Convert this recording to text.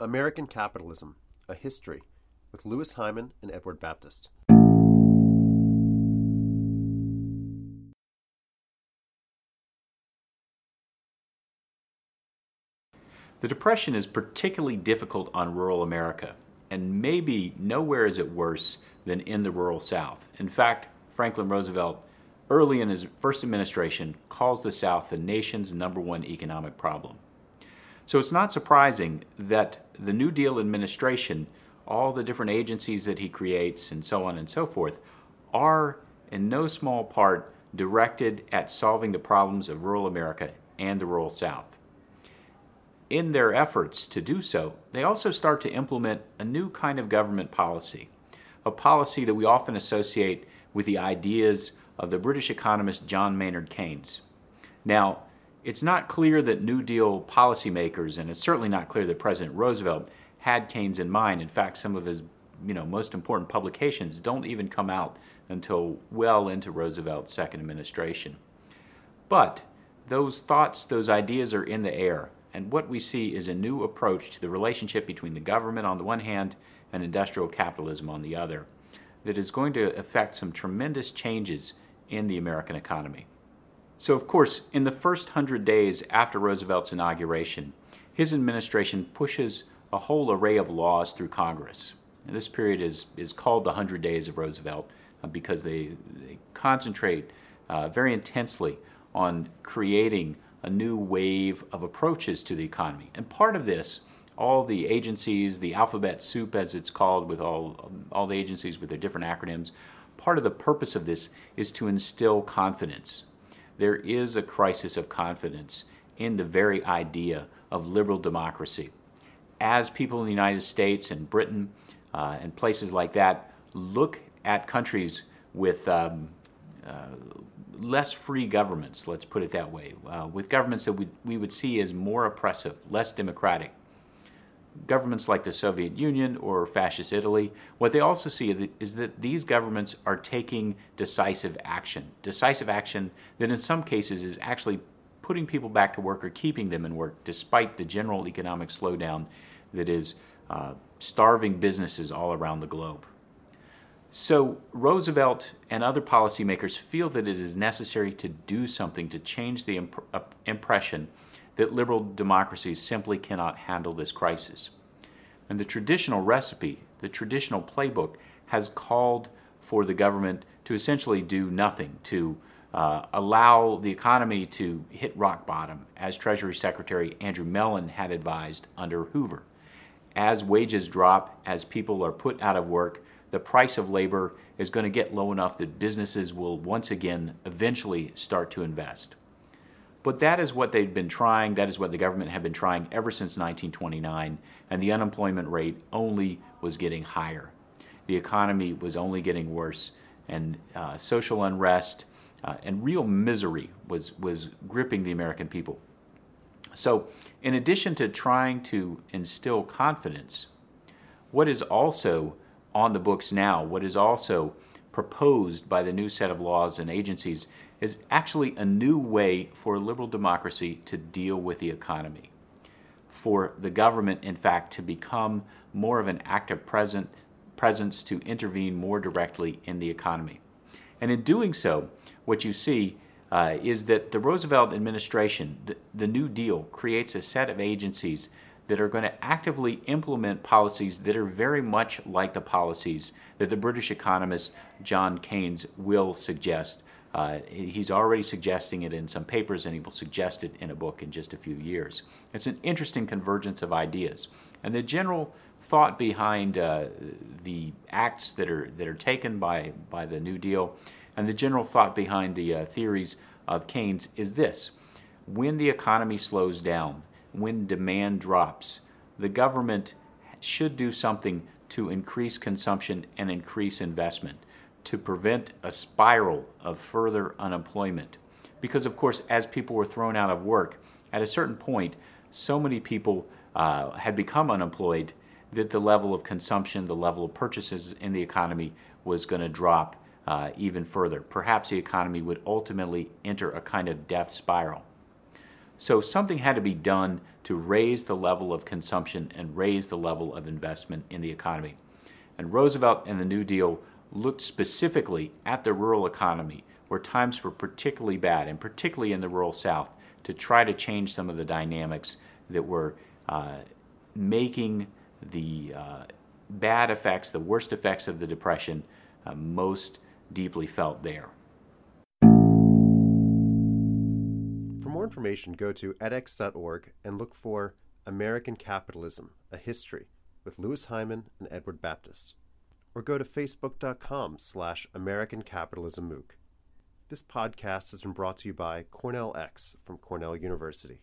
American Capitalism A History with Louis Hyman and Edward Baptist. The Depression is particularly difficult on rural America, and maybe nowhere is it worse than in the rural South. In fact, Franklin Roosevelt, early in his first administration, calls the South the nation's number one economic problem. So it's not surprising that the New Deal administration, all the different agencies that he creates, and so on and so forth, are in no small part directed at solving the problems of rural America and the rural South. In their efforts to do so, they also start to implement a new kind of government policy, a policy that we often associate with the ideas of the British economist John Maynard Keynes. Now, it's not clear that New Deal policymakers, and it's certainly not clear that President Roosevelt had Keynes in mind. In fact, some of his you know, most important publications don't even come out until well into Roosevelt's second administration. But those thoughts, those ideas are in the air, and what we see is a new approach to the relationship between the government on the one hand and industrial capitalism on the other that is going to affect some tremendous changes in the American economy. So, of course, in the first hundred days after Roosevelt's inauguration, his administration pushes a whole array of laws through Congress. And this period is, is called the 100 Days of Roosevelt uh, because they, they concentrate uh, very intensely on creating a new wave of approaches to the economy. And part of this, all the agencies, the alphabet soup as it's called, with all, all the agencies with their different acronyms, part of the purpose of this is to instill confidence there is a crisis of confidence in the very idea of liberal democracy. As people in the United States and Britain uh, and places like that look at countries with um, uh, less free governments, let's put it that way, uh, with governments that we, we would see as more oppressive, less democratic, governments like the Soviet Union or fascist Italy, what they also see is that these governments are taking decisive action. Decisive action that in some cases is actually putting people back to work or keeping them in work despite the general economic slowdown that is uh, starving businesses all around the globe. So, Roosevelt and other policymakers feel that it is necessary to do something to change the imp- impression that liberal democracies simply cannot handle this crisis. And the traditional recipe, the traditional playbook, has called for the government to essentially do nothing, to uh, allow the economy to hit rock bottom, as Treasury Secretary Andrew Mellon had advised under Hoover. As wages drop, as people are put out of work, the price of labor is going to get low enough that businesses will once again eventually start to invest. But that is what they'd been trying, that is what the government had been trying ever since 1929, and the unemployment rate only was getting higher. The economy was only getting worse, and uh, social unrest uh, and real misery was, was gripping the American people. So, in addition to trying to instill confidence, what is also on the books now, what is also proposed by the new set of laws and agencies is actually a new way for a liberal democracy to deal with the economy. For the government, in fact, to become more of an active present, presence to intervene more directly in the economy. And in doing so, what you see uh, is that the Roosevelt administration, the, the New Deal, creates a set of agencies that are going to actively implement policies that are very much like the policies that the British economist John Keynes will suggest uh, he's already suggesting it in some papers, and he will suggest it in a book in just a few years. It's an interesting convergence of ideas. And the general thought behind uh, the acts that are, that are taken by, by the New Deal and the general thought behind the uh, theories of Keynes is this when the economy slows down, when demand drops, the government should do something to increase consumption and increase investment to prevent a spiral of further unemployment. Because, of course, as people were thrown out of work, at a certain point, so many people uh, had become unemployed that the level of consumption, the level of purchases in the economy was going to drop uh, even further. Perhaps the economy would ultimately enter a kind of death spiral. So something had to be done to raise the level of consumption and raise the level of investment in the economy. And Roosevelt and the New Deal looked specifically at the rural economy, where times were particularly bad, and particularly in the rural South, to try to change some of the dynamics that were uh, making the uh, bad effects, the worst effects of the Depression, uh, most deeply felt there. More information, go to edX.org and look for American Capitalism, a History with Louis Hyman and Edward Baptist. Or go to facebook.com slash American Capitalism MOOC. This podcast has been brought to you by Cornell X from Cornell University.